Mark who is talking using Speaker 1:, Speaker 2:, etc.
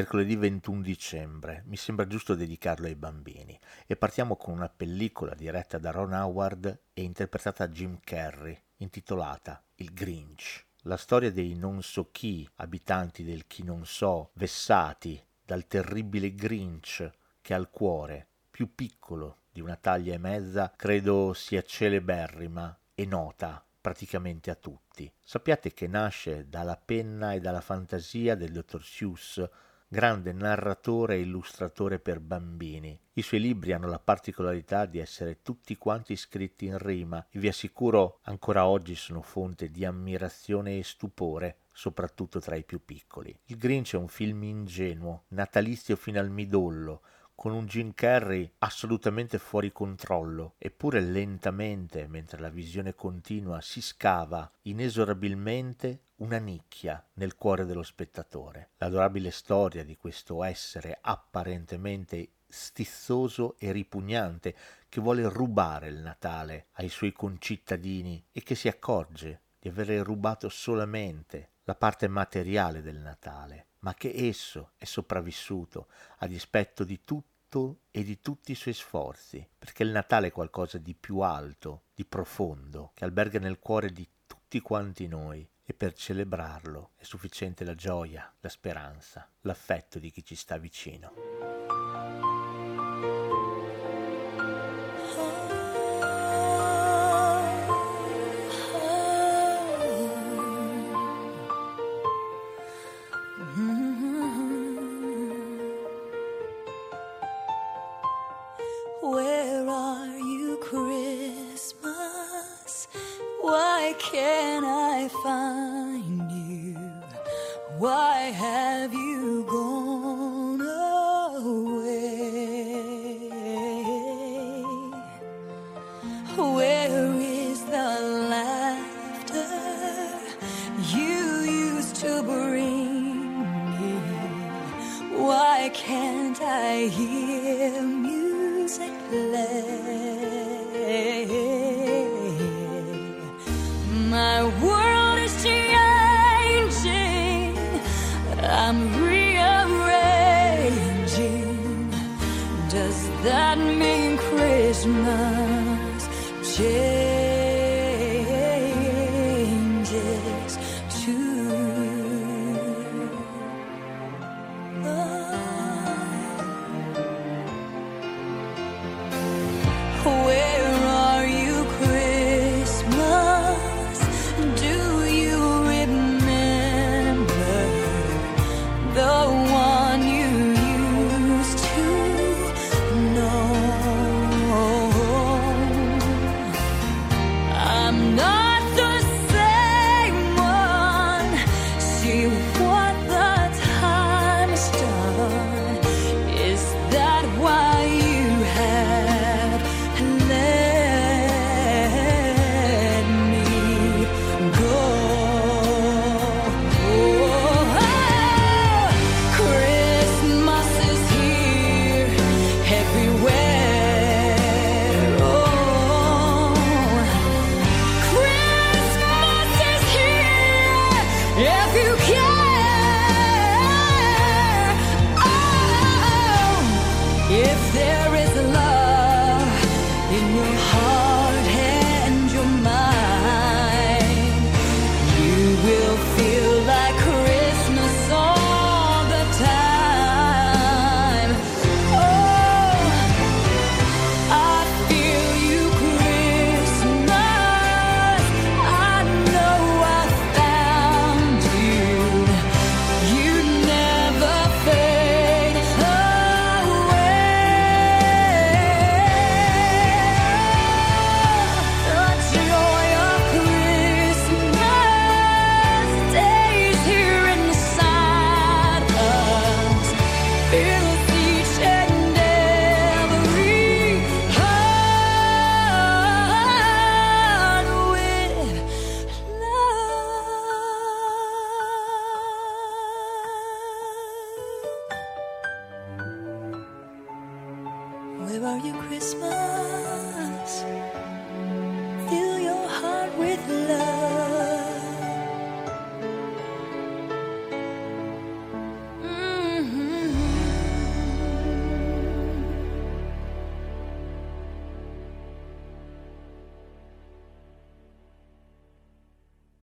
Speaker 1: Mercoledì 21 dicembre, mi sembra giusto dedicarlo ai bambini e partiamo con una pellicola diretta da Ron Howard e interpretata da Jim Carrey, intitolata Il Grinch. La storia dei non so chi, abitanti del chi non so, vessati dal terribile Grinch che ha il cuore più piccolo di una taglia e mezza, credo sia celeberrima e nota praticamente a tutti. Sappiate che nasce dalla penna e dalla fantasia del dottor Seuss, grande narratore e illustratore per bambini. I suoi libri hanno la particolarità di essere tutti quanti scritti in rima e vi assicuro ancora oggi sono fonte di ammirazione e stupore soprattutto tra i più piccoli. Il Grinch è un film ingenuo, natalizio fino al midollo, con un Jim Carrey assolutamente fuori controllo, eppure lentamente, mentre la visione continua, si scava inesorabilmente una nicchia nel cuore dello spettatore. L'adorabile storia di questo essere apparentemente stizzoso e ripugnante che vuole rubare il Natale ai suoi concittadini e che si accorge di avere rubato solamente la parte materiale del Natale, ma che esso è sopravvissuto a dispetto di tutto e di tutti i suoi sforzi, perché il Natale è qualcosa di più alto, di profondo, che alberga nel cuore di tutti quanti noi e per celebrarlo è sufficiente la gioia, la speranza, l'affetto di chi ci sta vicino.
Speaker 2: Why can't I find you? Why have you gone away? Where is the laughter you used to bring me? Why can't I hear music play? I'm rearranging. Does that mean Christmas? Yeah. If there you Christmas. Fill your heart with love.